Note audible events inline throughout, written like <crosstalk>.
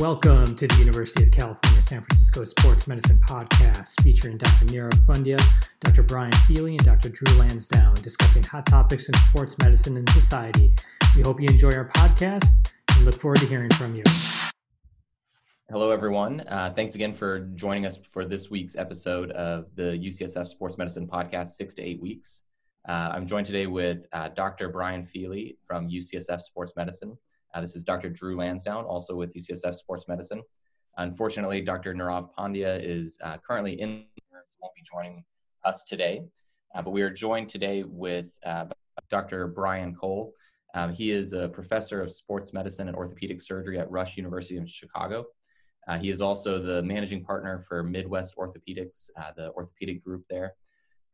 Welcome to the University of California San Francisco Sports Medicine Podcast featuring Dr. Nirav Pandya, Dr. Brian Feeley, and Dr. Drew Lansdown discussing hot topics in sports medicine and society. We hope you enjoy our podcast and look forward to hearing from you. Hello, everyone. Uh, thanks again for joining us for this week's episode of the UCSF Sports Medicine Podcast, Six to Eight Weeks. Uh, I'm joined today with uh, Dr. Brian Feeley from UCSF Sports Medicine. Uh, this is Dr. Drew Lansdown, also with UCSF Sports Medicine. Unfortunately, Dr. Nirav Pandya is uh, currently in, won't be joining us today, uh, but we are joined today with uh, Dr. Brian Cole. Um, he is a professor of sports medicine and orthopedic surgery at Rush University in Chicago. Uh, he is also the managing partner for Midwest Orthopedics, the orthopedic group there.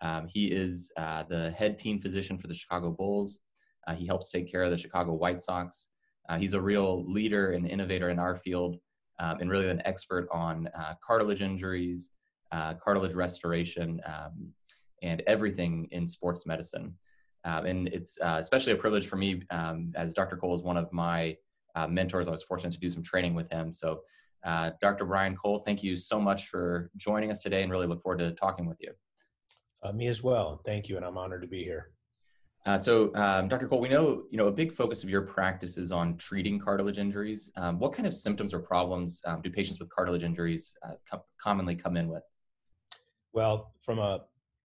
Um, he is the head team physician for the Chicago Bulls. he helps take care of the Chicago White Sox. Uh, he's a real leader and innovator in our field um, and really an expert on uh, cartilage injuries, uh, cartilage restoration, um, and everything in sports medicine. Um, and it's uh, especially a privilege for me um, as Dr. Cole is one of my uh, mentors. I was fortunate to do some training with him. So, uh, Dr. Brian Cole, thank you so much for joining us today and really look forward to talking with you. me as well. Thank you. And I'm honored to be here. Uh, so, um, Dr. Cole, we know you know a big focus of your practice is on treating cartilage injuries. Um, what kind of symptoms or problems um, do patients with cartilage injuries uh, co- commonly come in with? Well, from a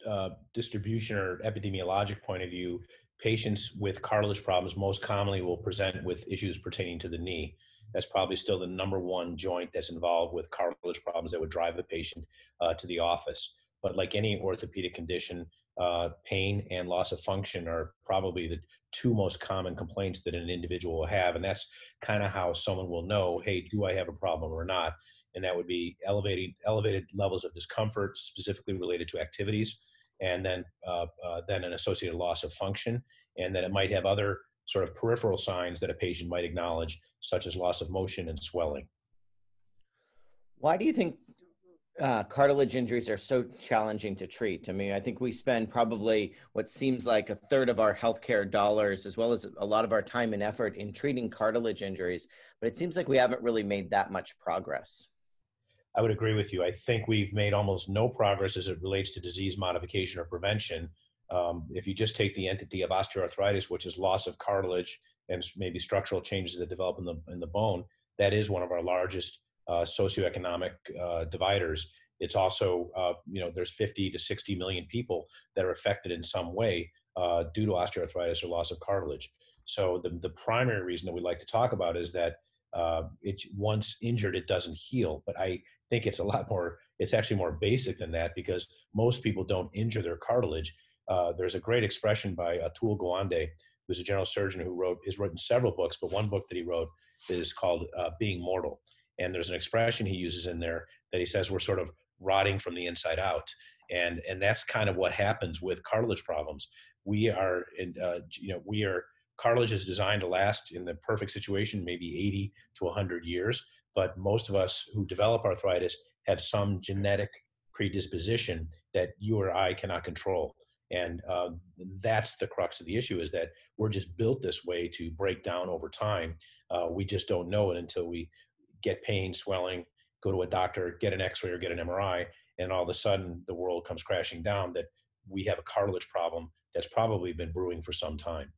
uh, distribution or epidemiologic point of view, patients with cartilage problems most commonly will present with issues pertaining to the knee. That's probably still the number one joint that's involved with cartilage problems that would drive a patient uh, to the office. But like any orthopedic condition, uh, pain and loss of function are probably the two most common complaints that an individual will have. And that's kind of how someone will know, hey, do I have a problem or not? And that would be elevated, elevated levels of discomfort, specifically related to activities, and then, uh, uh, then an associated loss of function. And then it might have other sort of peripheral signs that a patient might acknowledge, such as loss of motion and swelling. Why do you think uh, cartilage injuries are so challenging to treat. I mean, I think we spend probably what seems like a third of our healthcare dollars, as well as a lot of our time and effort in treating cartilage injuries, but it seems like we haven't really made that much progress. I would agree with you. I think we've made almost no progress as it relates to disease modification or prevention. Um, if you just take the entity of osteoarthritis, which is loss of cartilage and maybe structural changes that develop in the in the bone, that is one of our largest uh, socioeconomic uh, dividers. It's also, uh, you know, there's 50 to 60 million people that are affected in some way uh, due to osteoarthritis or loss of cartilage. So the, the primary reason that we like to talk about is that uh, it's once injured, it doesn't heal. But I think it's a lot more, it's actually more basic than that because most people don't injure their cartilage. There's a great expression by Atul Gawande, who's a general surgeon who wrote, has written several books, but one book that he wrote is called Being Mortal and there's an expression he uses in there that he says we're sort of rotting from the inside out. And and that's kind of what happens with cartilage problems. We are in, uh, you know we are cartilage is designed to last in the perfect situation maybe 80 to 100 years but most of us who develop arthritis have some genetic predisposition that you or i cannot control. And uh, that's the crux of the issue is that we're just built this way to break down over time. Uh, we just don't know it until we get pain, swelling, go to a doctor, get an x ray or get an MRI, and all of a sudden the world comes crashing down that we have a cartilage problem that's probably been brewing for some time.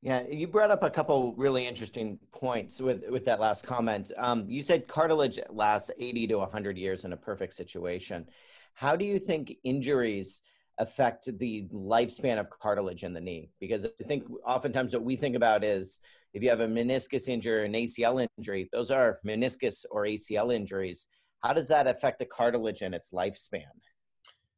Yeah, you brought up a couple really interesting points with, with that last comment. Um, you said cartilage lasts 80 to 100 years in a perfect situation. How do you think injuries affect the lifespan of cartilage in the knee? Because I think oftentimes what we think about is if you have a meniscus injury or an ACL injury, those are meniscus or ACL injuries. How does that affect the cartilage and its lifespan?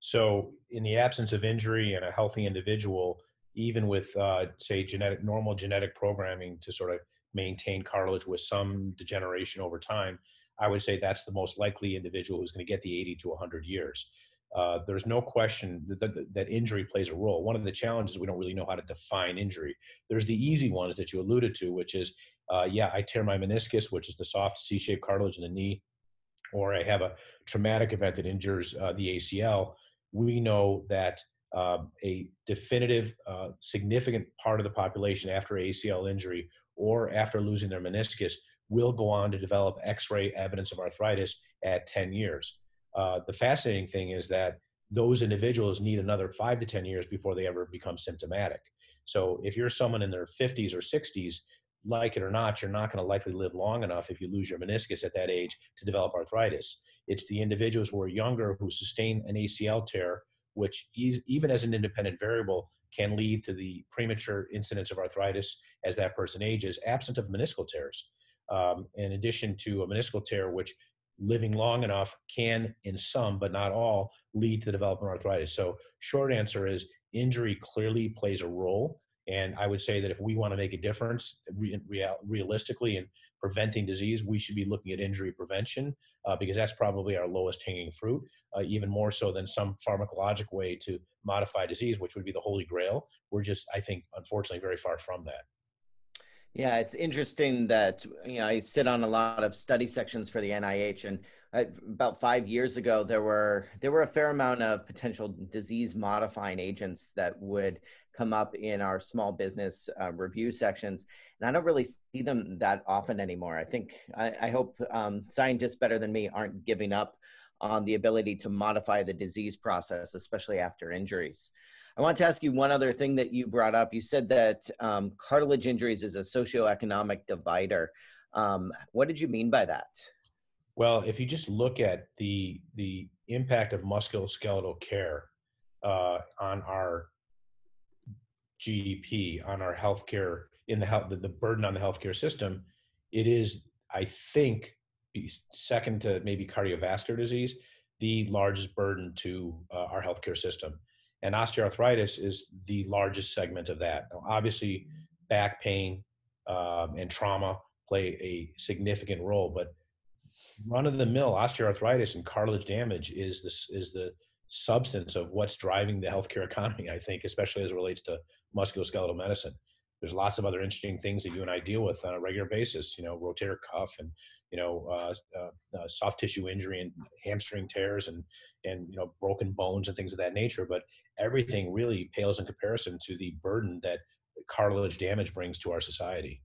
So, in the absence of injury in a healthy individual, even with, uh, say, genetic normal genetic programming to sort of maintain cartilage with some degeneration over time, I would say that's the most likely individual who's going to get the 80 to 100 years uh, there's no question that, that, that, injury plays a role. One of the challenges we don't really know how to define injury. There's the easy ones that you alluded to, which is, uh, yeah, I tear my meniscus, which is the soft C-shaped cartilage in the knee, or I have a traumatic event that injures uh, the ACL. We know that um, a definitive, uh, significant part of the population after ACL injury or after losing their meniscus will go on to develop x-ray evidence of arthritis at 10 years. Uh, the fascinating thing is that those individuals need another five to 10 years before they ever become symptomatic. So if you're someone in their 50s or 60s, like it or not, you're not going to likely live long enough if you lose your meniscus at that age to develop arthritis. It's the individuals who are younger who sustain an ACL tear, which is, even as an independent variable can lead to the premature incidence of arthritis as that person ages, absent of meniscal tears. Um, in addition to a meniscal tear, which living long enough can, in some but not all, lead to development of arthritis. So, short answer is injury clearly plays a role. And I would say that if we want to make a difference re- real, realistically in preventing disease, we should be looking at injury prevention uh, because that's probably our lowest hanging fruit, uh, even more so than some pharmacologic way to modify disease, which would be the holy grail. We're just, I think, unfortunately, very far from that. Yeah, it's interesting that you know I sit on a lot of study sections for the NIH, and I, about five years ago there were there were a fair amount of potential disease modifying agents that would come up in our small business uh, review sections, and I don't really see them that often anymore. I think I, I hope um, scientists better than me aren't giving up on the ability to modify the disease process, especially after injuries. I want to ask you one other thing that you brought up. You said that um, cartilage injuries is a socioeconomic divider. Um, what did you mean by that? Well, if you just look at the the impact of musculoskeletal care uh, on our GDP, on our healthcare, in the health, the, burden on the healthcare system, it is, I think, second to maybe cardiovascular disease, the largest burden to uh, our healthcare system and osteoarthritis is the largest segment of that. Now, obviously, back pain um, and trauma play a significant role, but run of the mill osteoarthritis and cartilage damage is this is the substance of what's driving the healthcare <laughs> economy. I think, especially as it relates to musculoskeletal medicine. There's lots of other interesting things that you and I deal with on a regular basis. You know, rotator cuff and you know, uh, uh, uh, soft tissue injury and hamstring tears and and you know broken bones and things of that nature. But everything really pales in comparison to the burden that cartilage damage brings to our society.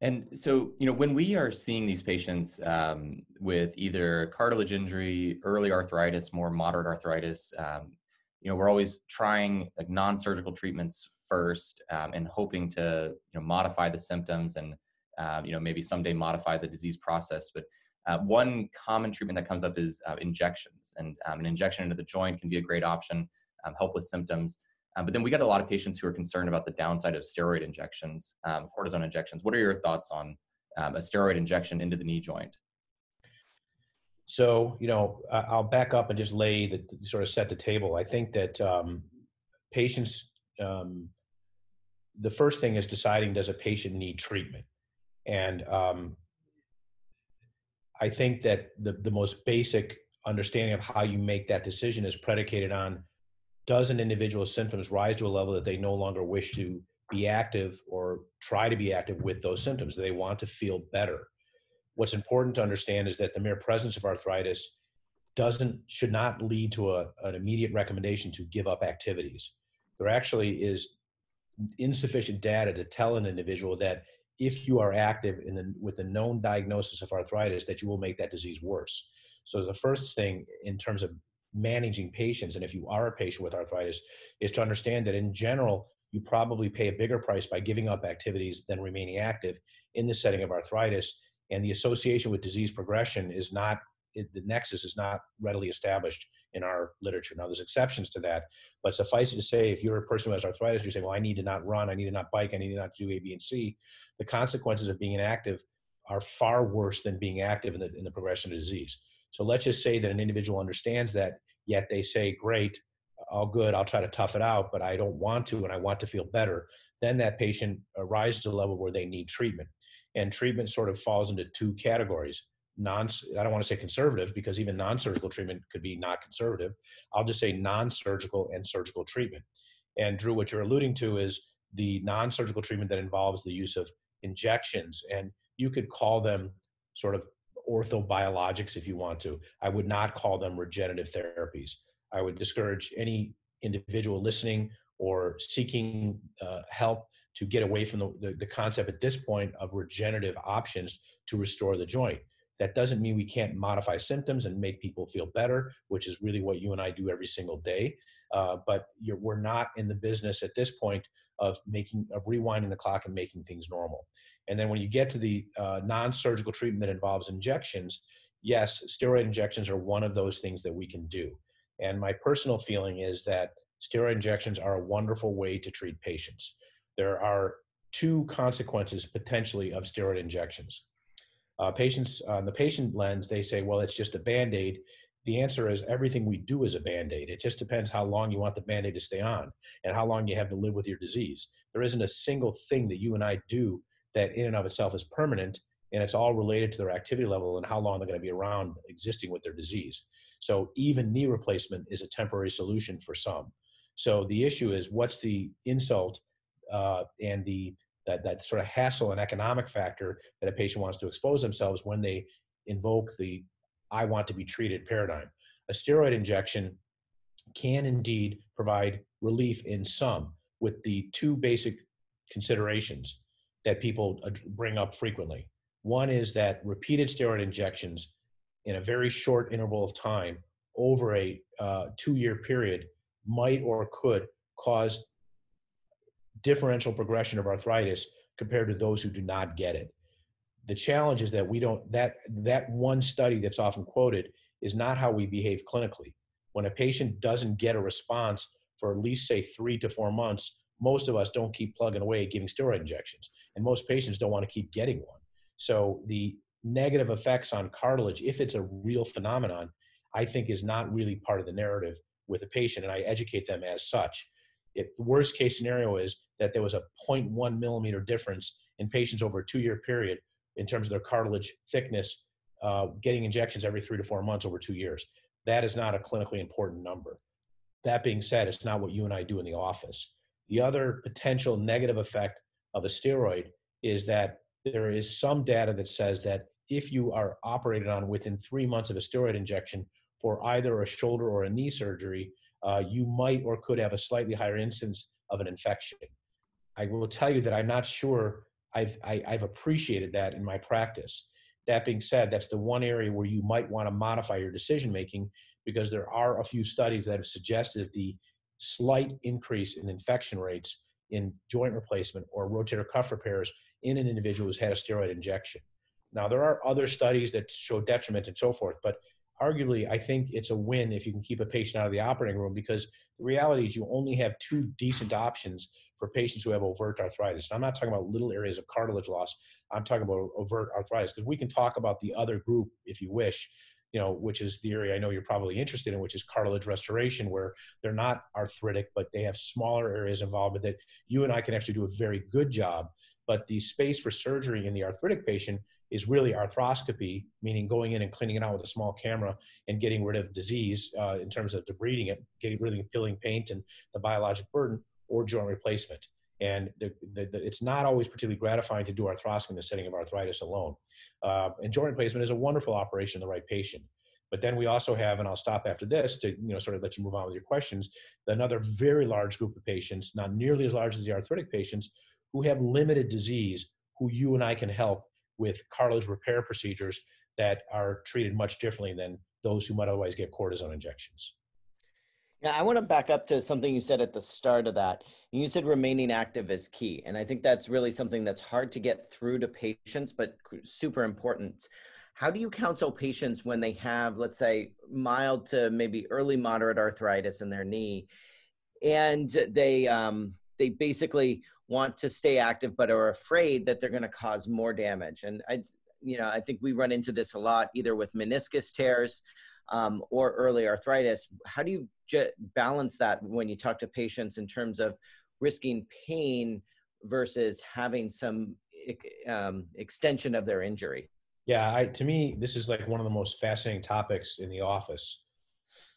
And so, you know, when we are seeing these patients um, with either cartilage injury, early arthritis, more moderate arthritis, um, you know, we're always trying like non-surgical treatments first um, and hoping to, you know, modify the symptoms and, uh, you know, maybe someday modify the disease process. But uh, one common treatment that comes up is uh, injections, and um, an injection into the joint can be a great option, um, help with symptoms. Um, but then we get a lot of patients who are concerned about the downside of steroid injections, um, cortisone injections. What are your thoughts on um, a steroid injection into the knee joint? So, you know, I'll back up and just lay the sort of set the table. I think that um, patients, the first thing is deciding does a patient need treatment? And I think that the, the most basic understanding of how you make that decision is predicated on does an individual's symptoms rise to a level that they no longer wish to be active or try to be active with those symptoms? Do they want to feel better? What's important to understand is that the mere presence of arthritis doesn't should not lead to a, an immediate recommendation to give up activities. There actually is insufficient data to tell an individual that if you are active in the, with a known diagnosis of arthritis, that you will make that disease worse. So the first thing in terms of managing patients, and if you are a patient with arthritis, is to understand that in general, you probably pay a bigger price by giving up activities than remaining active in the setting of arthritis. And the association with disease progression is not, it, the nexus is not readily established in our literature. Now, there's exceptions to that, but suffice it to say, if you're a person who has arthritis, you say, well, I need to not run, I need to not bike, I need to not do A, B, and C. The consequences of being inactive are far worse than being active in the, in the progression of disease. So let's just say that an individual understands that, yet they say, great, all good, I'll try to tough it out, but I don't want to, and I want to feel better. Then that patient rises to the level where they need treatment. And treatment sort of falls into two categories non i don't want to say conservative because even non-surgical treatment could be not conservative. I'll just say non-surgical and surgical treatment. And drew what you're alluding to is the non-surgical treatment that involves the use of injections and you could call them sort of orthobiologics if you want to. I would not call them regenerative therapies. I would discourage any individual listening or seeking uh, help to get away from the, the, the, concept at this point of regenerative options to restore the joint. That doesn't mean we can't modify symptoms and make people feel better, which is really what you and I do every single day. Uh, but we're not in the business at this point of making of rewinding the clock and making things normal. And then when you get to the uh, non-surgical treatment that involves injections, yes, steroid injections are one of those things that we can do. And my personal feeling is that steroid injections are a wonderful way to treat patients. There are two consequences potentially of steroid injections. Uh, patients on the patient lens, they say, well, it's just a band aid. The answer is everything we do is a band aid. It just depends how long you want the band aid to stay on and how long you have to live with your disease. There isn't a single thing that you and I do that in and of itself is permanent and it's all related to their activity level and how long they're going to be around existing with their disease. So even knee replacement is a temporary solution for some. So the issue is what's the insult uh, and the that, that sort of hassle and economic factor that a patient wants to expose themselves when they invoke the I want to be treated paradigm. A steroid injection can indeed provide relief in some with the two basic considerations that people bring up frequently. One is that repeated steroid injections in a very short interval of time over a uh, two year period might or could cause differential progression of arthritis compared to those who do not get it. The challenge is that we don't, that, that one study that's often quoted is not how we behave clinically. When a patient doesn't get a response for at least, say, three to four months, most of us don't keep plugging away giving steroid injections. And most patients don't want to keep getting one. So the negative effects on cartilage, if it's a real phenomenon, I think is not really part of the narrative with a patient, and I educate them as such. If the worst case scenario is that there was a 0.1 millimeter difference in patients over a two year period in terms of their cartilage thickness, uh, getting injections every three to four months over two years. That is not a clinically important number. That being said, it's not what you and I do in the office. The other potential negative effect of a steroid is that there is some data that says that if you are operated on within three months of a steroid injection for either a shoulder or a knee surgery, uh, you might or could have a slightly higher incidence of an infection. I will tell you that I'm not sure I've, I, have i have appreciated that in my practice. That being said, that's the one area where you might want to modify your decision making because there are a few studies that have suggested the slight increase in infection rates in joint replacement or rotator cuff repairs in an individual who's had a steroid injection. Now, there are other studies that show detriment and so forth, but arguably, I think it's a win if you can keep a patient out of the operating room because the reality is you only have two decent options for patients who have overt arthritis. And I'm not talking about little areas of cartilage loss. I'm talking about overt arthritis because we can talk about the other group if you wish, you know, which is the area I know you're probably interested in, which is cartilage restoration, where they're not arthritic, but they have smaller areas involved but that you and I can actually do a very good job. But the space for surgery in the arthritic patient is really arthroscopy, meaning going in and cleaning it out with a small camera and getting rid of disease uh, in terms of debriding it, getting rid of the peeling paint and the biologic burden, or joint replacement. And the, the, the, it's not always particularly gratifying to do arthroscopy in the setting of arthritis alone. Uh, and joint replacement is a wonderful operation in the right patient. But then we also have, and I'll stop after this to you know sort of let you move on with your questions. Another very large group of patients, not nearly as large as the arthritic patients, who have limited disease, who you and I can help with cartilage repair procedures that are treated much differently than those who might otherwise get cortisone injections. Yeah, I want to back up to something you said at the start of that. You said remaining active is key. And I think that's really something that's hard to get through to patients, but super important. How do you counsel patients when they have, let's say, mild to maybe early moderate arthritis in their knee, and they um, they basically want to stay active but are afraid that they're going to cause more damage? And I, you know, I think we run into this a lot, either with meniscus tears um, or early arthritis. How do you j- balance that when you talk to patients in terms of risking pain versus having some um, extension of their injury? Yeah, I, to me, this is like one of the most fascinating topics in the office.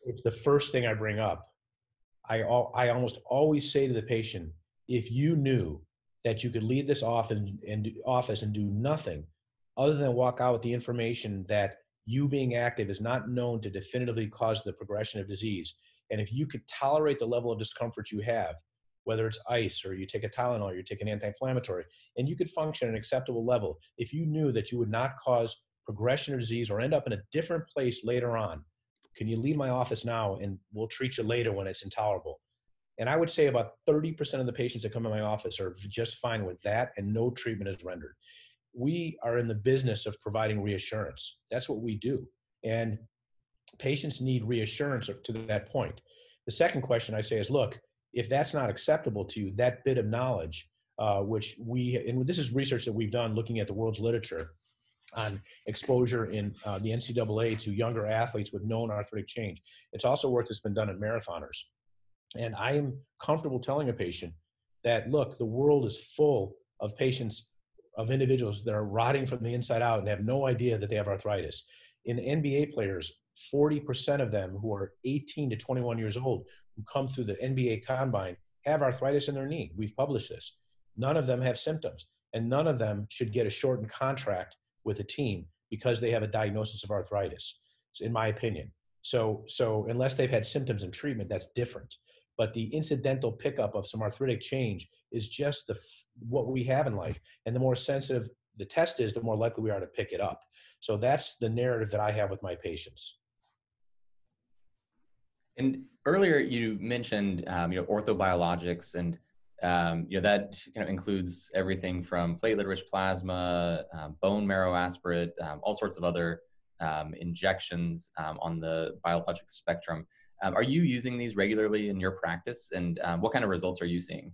It's the first thing I bring up. I, I almost always say to the patient, if you knew that you could leave this office and, and office and do nothing other than walk out with the information that you being active is not known to definitively cause the progression of disease. And if you could tolerate the level of discomfort you have, whether it's ice or you take a Tylenol, or you take an anti-inflammatory, and you could function at an acceptable level if you knew that you would not cause progression of disease or end up in a different place later on. Can you leave my office now and we'll treat you later when it's intolerable? And I would say about 30% of the patients that come in my office are just fine with that and no treatment is rendered. We are in the business of providing reassurance. That's what we do. And patients need reassurance to that point. The second question I say is look, if that's not acceptable to you, that bit of knowledge, uh, which we, and this is research that we've done looking at the world's literature on exposure in uh, the NCAA to younger athletes with known arthritic change. It's also work that's been done in marathoners. And I am comfortable telling a patient that, look, the world is full of patients, of individuals that are rotting from the inside out and have no idea that they have arthritis. In NBA players, 40% of them who are 18 to 21 years old who come through the NBA combine have arthritis in their knee. We've published this. None of them have symptoms, and none of them should get a shortened contract with a team because they have a diagnosis of arthritis, in my opinion. So, so unless they've had symptoms and treatment, that's different. But the incidental pickup of some arthritic change is just the what we have in life, and the more sensitive the test is, the more likely we are to pick it up. So that's the narrative that I have with my patients. And earlier you mentioned, um, you know, orthobiologics, and um, you know that kind of includes everything from platelet-rich plasma, um, bone marrow aspirate, um, all sorts of other um, injections um, on the biologic spectrum. Are you using these regularly in your practice, and what kind of results are you seeing?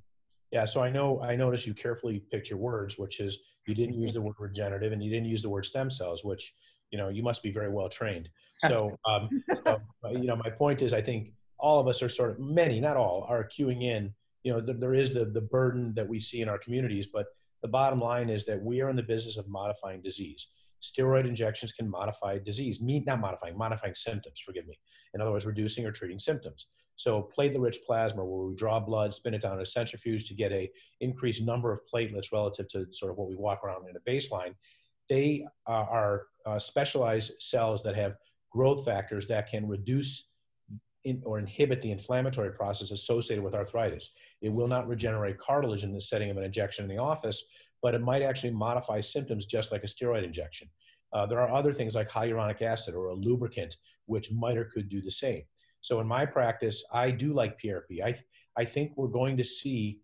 Yeah, so I know I noticed you carefully picked your words, which is you didn't use the <laughs> word regenerative and you didn't use the word stem cells, which you know you must be very well trained. <laughs> So, um, so you know my point is i think all of us are sort of many not all are queuing in you know there is the the burden that we see in our communities but the bottom line is that we are in the business of modifying disease steroid injections can modify disease not modifying modifying symptoms forgive me in other words reducing or treating symptoms so platelet rich plasma where we draw blood spin it down in a centrifuge to get a increased number of platelets relative to sort of what we walk around in a baseline they uh, are uh, specialized cells that have growth factors that can reduce in, or inhibit the inflammatory process associated with arthritis. It will not regenerate cartilage in the setting of an injection in the office, but it might actually modify symptoms just like a steroid injection. Uh, there are other things like hyaluronic acid or a lubricant, which might or could do the same. So in my practice, I do like PRP. I, I think we're going to see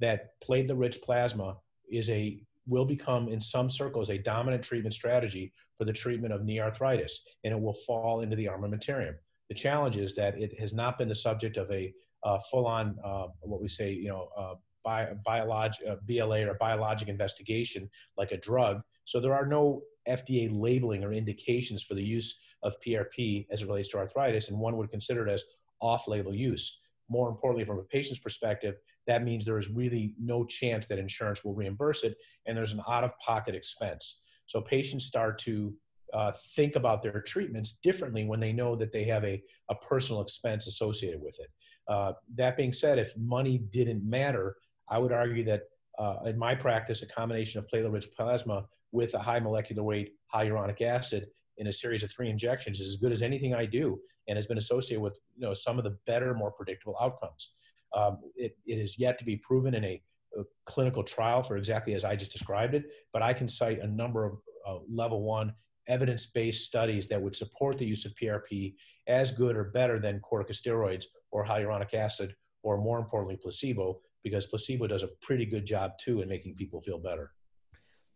that platelet-rich plasma is a will become in some circles a dominant treatment strategy for the treatment of knee arthritis, and it will fall into the armamentarium. The challenge is that it has not been the subject of a uh, full-on, uh, what we say, you know, uh, bi- biologic, uh, BLA or biologic investigation like a drug. So there are no FDA labeling or indications for the use of PRP as it relates to arthritis, and one would consider it as off-label use. More importantly, from a patient's perspective, that means there is really no chance that insurance will reimburse it, and there's an out-of-pocket expense. So patients start to uh, think about their treatments differently when they know that they have a, a personal expense associated with it. Uh, that being said, if money didn't matter, I would argue that uh, in my practice, a combination of platelet-rich plasma with a high molecular weight hyaluronic acid in a series of three injections is as good as anything I do and has been associated with you know some of the better, more predictable outcomes. Um, it, it is yet to be proven in a clinical trial for exactly as I just described it, but I can cite a number of uh, level one evidence based studies that would support the use of PRP as good or better than corticosteroids or hyaluronic acid, or more importantly, placebo, because placebo does a pretty good job too in making people feel better.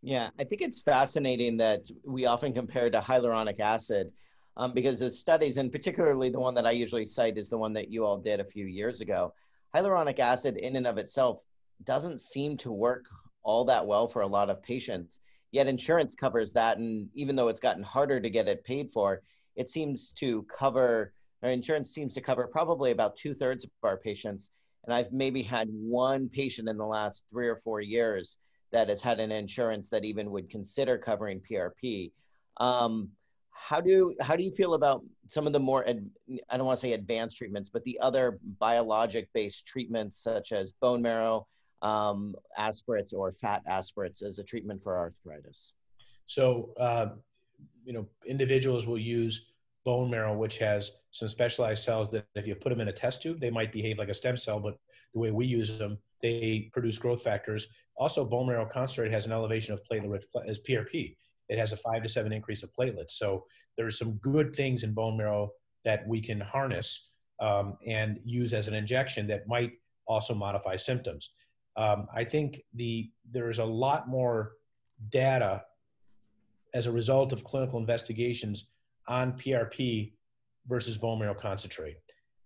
Yeah, I think it's fascinating that we often compare to hyaluronic acid um, because the studies, and particularly the one that I usually cite is the one that you all did a few years ago. Hyaluronic acid, in and of itself, doesn't seem to work all that well for a lot of patients. Yet insurance covers that, and even though it's gotten harder to get it paid for, it seems to cover. Our insurance seems to cover probably about two thirds of our patients. And I've maybe had one patient in the last three or four years that has had an insurance that even would consider covering PRP. Um, how do how do you feel about some of the more ad, I don't want to say advanced treatments, but the other biologic based treatments such as bone marrow um, aspirates or fat aspirates as a treatment for arthritis? So, uh, you know, individuals will use bone marrow, which has some specialized cells that if you put them in a test tube, they might behave like a stem cell, but the way we use them, they produce growth factors. Also, bone marrow concentrate has an elevation of platelet rich as PRP. It has a five to seven increase of platelets. So there are some good things in bone marrow that we can harness um, and use as an injection that might also modify symptoms. Um, I think the there's a lot more data as a result of clinical investigations on PRP versus bone marrow concentrate.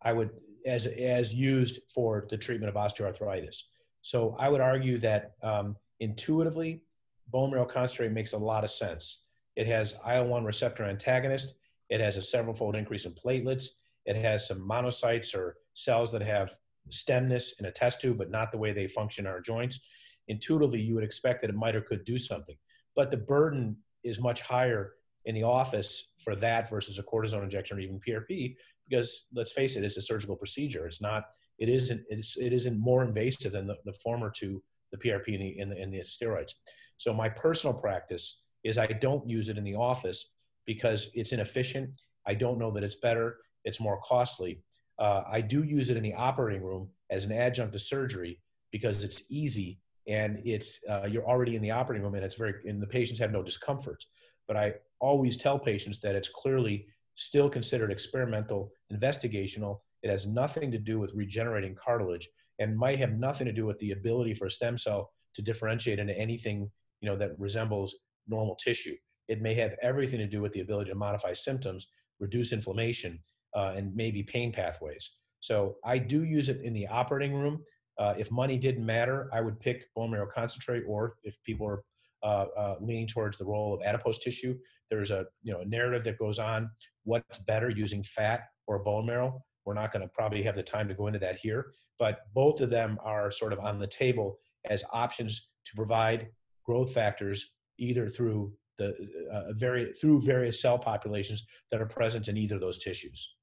I would as as used for the treatment of osteoarthritis. So I would argue that um, intuitively, bone marrow concentrate makes a lot of sense. It has IL-1 receptor antagonist. It has a several-fold increase in platelets. It has some monocytes or cells that have stemness in a test tube, but not the way they function in our joints. Intuitively, you would expect that it might or could do something, but the burden is much higher in the office for that versus a cortisone injection or even PRP because let's face it, it's a surgical procedure. It's not. It isn't. It's, it isn't more invasive than the, the former two, the PRP and the, and the, and the steroids. So my personal practice is I don't use it in the office because it's inefficient. I don't know that it's better. It's more costly. Uh, I do use it in the operating room as an adjunct to surgery because it's easy and it's uh, you're already in the operating room and it's very and the patients have no discomfort. But I always tell patients that it's clearly still considered experimental, investigational. It has nothing to do with regenerating cartilage and might have nothing to do with the ability for a stem cell to differentiate into anything you know that resembles normal tissue. It may have everything to do with the ability to modify symptoms, reduce inflammation, uh, and maybe pain pathways. So I do use it in the operating room. Uh, if money didn't matter, I would pick bone marrow concentrate, or if people are uh, uh, leaning towards the role of adipose tissue. There's a you know a narrative that goes on what's better using fat or bone marrow. We're not going to probably have the time to go into that here, but both of them are sort of on the table as options to provide growth factors either through the uh, very through various cell populations that are present in either of those tissues.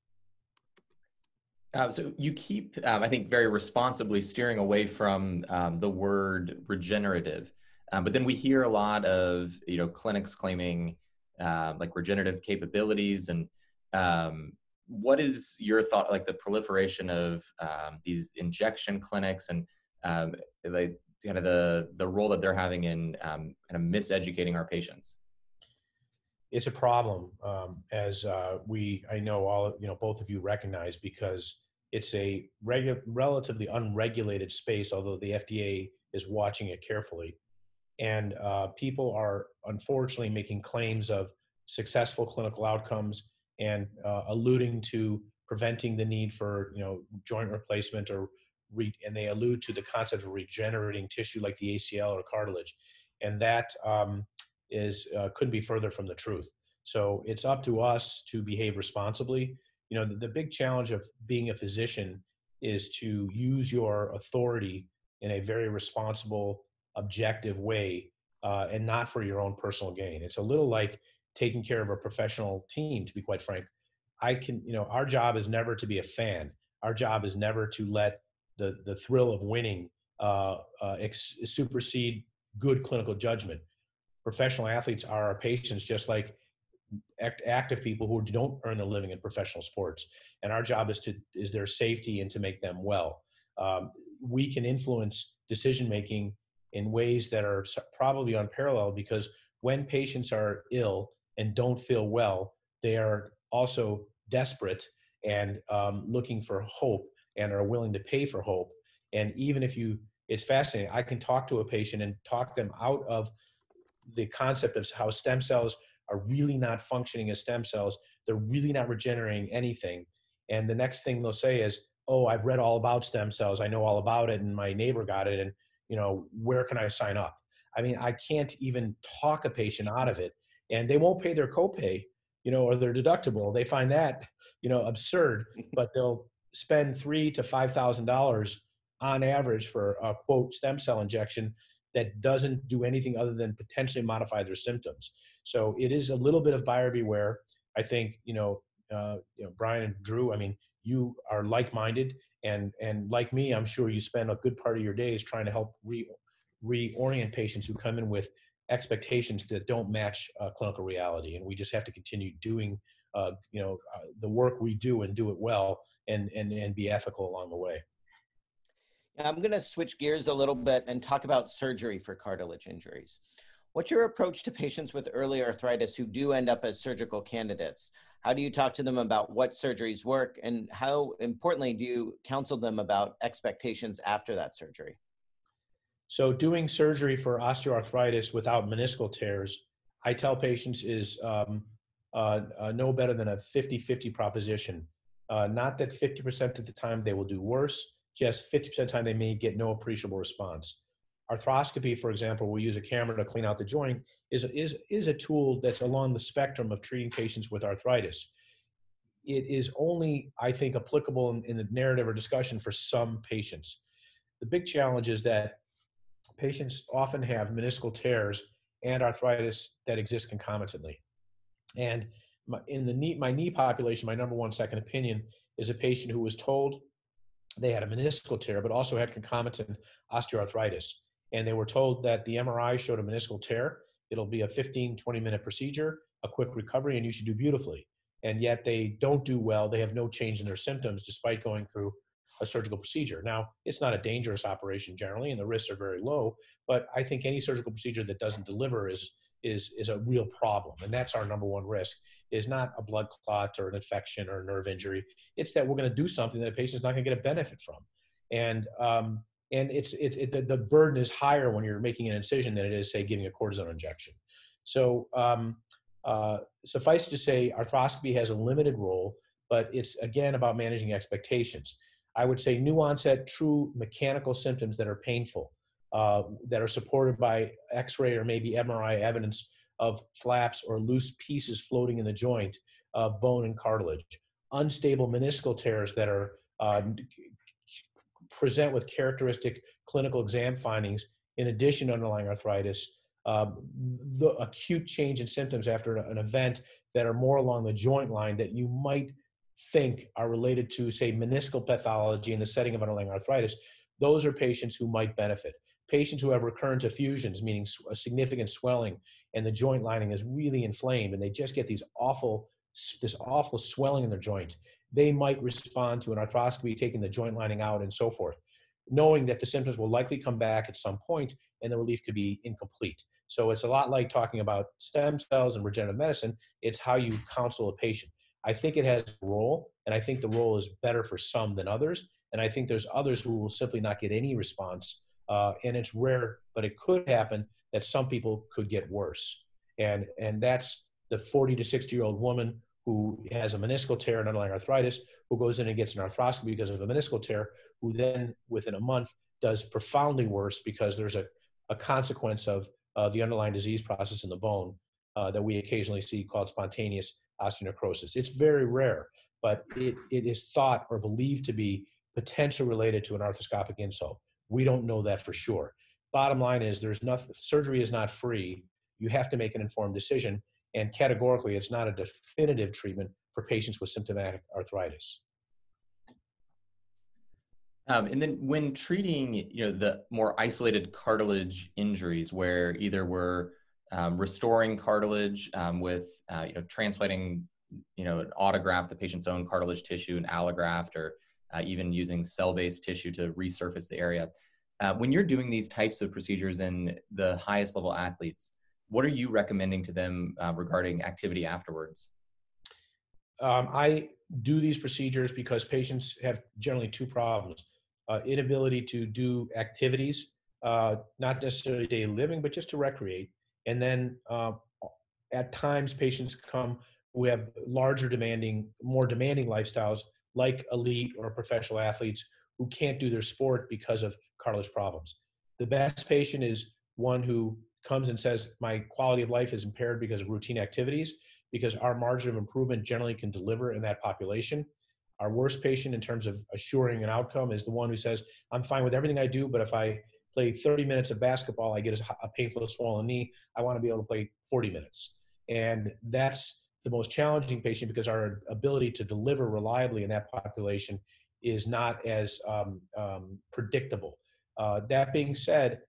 Uh, so you keep, um, I think, very responsibly steering away from um, the word regenerative. Um, but then we hear a lot of you know clinics claiming uh, like regenerative capabilities and um, what is your thought like the proliferation of um, these injection clinics and um, like kind of the the role that they're having in um, kind of miseducating our patients? It's a problem um, as uh, we i know all you know both of you recognize because it's a regu- relatively unregulated space although the fda is watching it carefully and uh, people are unfortunately making claims of successful clinical outcomes and uh, alluding to preventing the need for you know joint replacement or re- and they allude to the concept of regenerating tissue like the ACL or cartilage, and that um, is uh, couldn't be further from the truth. So it's up to us to behave responsibly. You know, the, the big challenge of being a physician is to use your authority in a very responsible objective way uh, and not for your own personal gain. It's a little like taking care of a professional team, to be quite frank. I can, you know, our job is never to be a fan. Our job is never to let the, the thrill of winning uh, uh, ex- supersede good clinical judgment. Professional athletes are our patients, just like act, active people who don't earn a living in professional sports. And our job is to is their safety and to make them well. Um, we can influence decision making in ways that are probably unparalleled because when patients are ill and don't feel well, they are also desperate and um, looking for hope and are willing to pay for hope. And even if you, it's fascinating. I can talk to a patient and talk them out of the concept of how stem cells are really not functioning as stem cells. They're really not regenerating anything. And the next thing they'll say is, "Oh, I've read all about stem cells. I know all about it, and my neighbor got it. And you know, where can I sign up? I mean, I can't even talk a patient out of it, and they won't pay their copay, you know, or their deductible. They find that, you know, absurd, <laughs> but they'll spend three to five thousand dollars on average for a quote stem cell injection that doesn't do anything other than potentially modify their symptoms. So it is a little bit of buyer beware. I think you know, uh, you know, Brian and Drew. I mean, you are like-minded and and like me i'm sure you spend a good part of your days trying to help re reorient patients who come in with expectations that don't match uh, clinical reality, and we just have to continue doing uh, you know uh, the work we do and do it well, and and and be ethical along the way. I'm going to switch gears a little bit and talk about surgery for cartilage injuries. What's your approach to patients with early arthritis who do end up as surgical candidates? How do you talk to them about what surgeries work, and how importantly do you counsel them about expectations after that surgery? So, doing surgery for osteoarthritis without meniscal tears, I tell patients is um, uh, uh, no better than a 50 50 proposition. Uh, not that 50% of the time they will do worse, just 50% of the time they may get no appreciable response. Arthroscopy, for example, we use a camera to clean out the joint, is, is, is a tool that's along the spectrum of treating patients with arthritis. It is only, I think, applicable in, in the narrative or discussion for some patients. The big challenge is that patients often have meniscal tears and arthritis that exist concomitantly. And my, in the knee, my knee population, my number one second opinion is a patient who was told they had a meniscal tear, but also had concomitant osteoarthritis. And they were told that the MRI showed a meniscal tear. It'll be a 15, 20 minute procedure, a quick recovery, and you should do beautifully. And yet they don't do well. They have no change in their symptoms despite going through a surgical procedure. Now, it's not a dangerous operation generally, and the risks are very low. But I think any surgical procedure that doesn't deliver is is is a real problem and that's our number one risk is not a blood clot or an infection or a nerve injury it's that we're going to do something that a patient's not going to get a benefit from and um, and it's it, it the, the, burden is higher when you're making an incision than it is say giving a cortisone injection so um, uh, suffice to say arthroscopy has a limited role but it's again about managing expectations i would say new onset true mechanical symptoms that are painful uh, that are supported by X-ray or maybe MRI evidence of flaps or loose pieces floating in the joint of bone and cartilage. Unstable meniscal tears that are uh, present with characteristic clinical exam findings in addition to underlying arthritis. Um, the acute change in symptoms after an event that are more along the joint line that you might think are related to, say, meniscal pathology in the setting of underlying arthritis, those are patients who might benefit patients who have recurrent effusions, meaning significant swelling, and the joint lining is really inflamed, and they just get these awful, this awful swelling in their joint, they might respond to an arthroscopy, taking the joint lining out, and so forth, knowing that the symptoms will likely come back at some point, and the relief could be incomplete. So it's a lot like talking about stem cells and regenerative medicine. It's how you counsel a patient. I think it has a role, and I think the role is better for some than others. And I think there's others who will simply not get any response uh, and it's rare, but it could happen that some people could get worse. And, and that's the 40 to 60 year old woman who has a meniscal tear and underlying arthritis, who goes in and gets an arthroscopy because of a meniscal tear, who then within a month does profoundly worse because there's a, a consequence of uh, the underlying disease process in the bone uh, that we occasionally see called spontaneous osteonecrosis. It's very rare, but it, it is thought or believed to be potentially related to an arthroscopic insult. We don't know that for sure. Bottom line is there's nothing, surgery is not free. You have to make an informed decision. And categorically, it's not a definitive treatment for patients with symptomatic arthritis. Um, and then when treating, you know, the more isolated cartilage injuries where either we're um, restoring cartilage um, with, uh, you know, transplanting, you know, an autograft, the patient's own cartilage tissue, an allograft, or uh, even using cell-based tissue to resurface the area. Uh, when you're doing these types of procedures in the highest level athletes, what are you recommending to them uh, regarding activity afterwards? Um, I do these procedures because patients have generally two problems uh, inability to do activities, uh, not necessarily daily living, but just to recreate. And then uh, at times, patients come who have larger demanding, more demanding lifestyles like elite or professional athletes who can't do their sport because of cartilage problems. The best patient is one who comes and says, My quality of life is impaired because of routine activities, because our margin of improvement generally can deliver in that population. Our worst patient, in terms of assuring an outcome, is the one who says, I'm fine with everything I do, but if I play 30 minutes of basketball, I get a painful swollen knee. I want to be able to play 40 minutes. And that's the most challenging patient because our ability to deliver reliably in that population is not as um, um, predictable. Uh, that being said,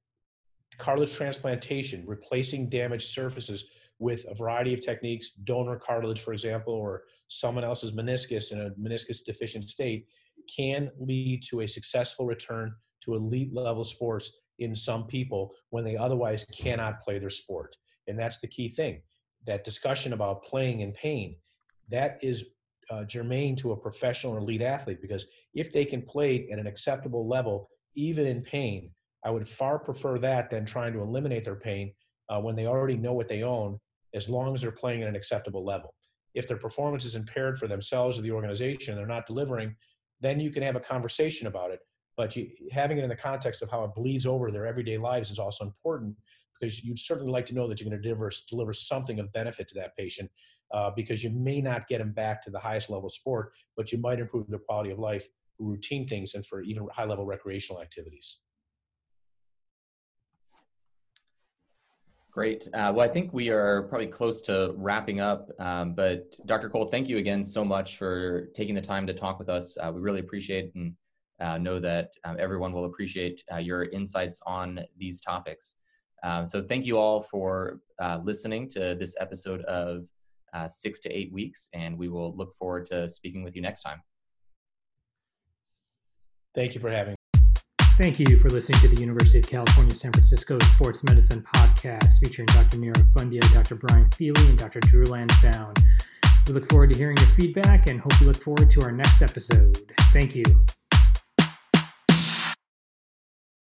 cartilage transplantation, replacing damaged surfaces with a variety of techniques, donor cartilage, for example, or someone else's meniscus in a meniscus deficient state, can lead to a successful return to elite level sports in some people when they otherwise cannot play their sport. And that's the key thing. That discussion about playing in pain, that is uh, germane to a professional or elite athlete because if they can play at an acceptable level, even in pain, I would far prefer that than trying to eliminate their pain uh, when they already know what they own, as long as they're playing at an acceptable level. If their performance is impaired for themselves or the organization, they're not delivering, then you can have a conversation about it. But you, having it in the context of how it bleeds over their everyday lives is also important because you'd certainly like to know that you're going to deliver, deliver something of benefit to that patient uh, because you may not get them back to the highest level sport, but you might improve their quality of life routine things and for even high level recreational activities. Great. Uh, well, I think we are probably close to wrapping up. Um, but Dr. Cole, thank you again so much for taking the time to talk with us. Uh, we really appreciate and uh, know that um, everyone will appreciate uh, your insights on these topics. Um, so thank you all for uh, listening to this episode of uh, Six to Eight Weeks, and we will look forward to speaking with you next time. Thank you for having Thank you for listening to the University of California San Francisco Sports Medicine Podcast featuring Dr. Nirav Pandya, Dr. Brian Feeley, and Dr. Drew Lansdown. We look forward to hearing your feedback and hope you look forward to our next episode. Thank you.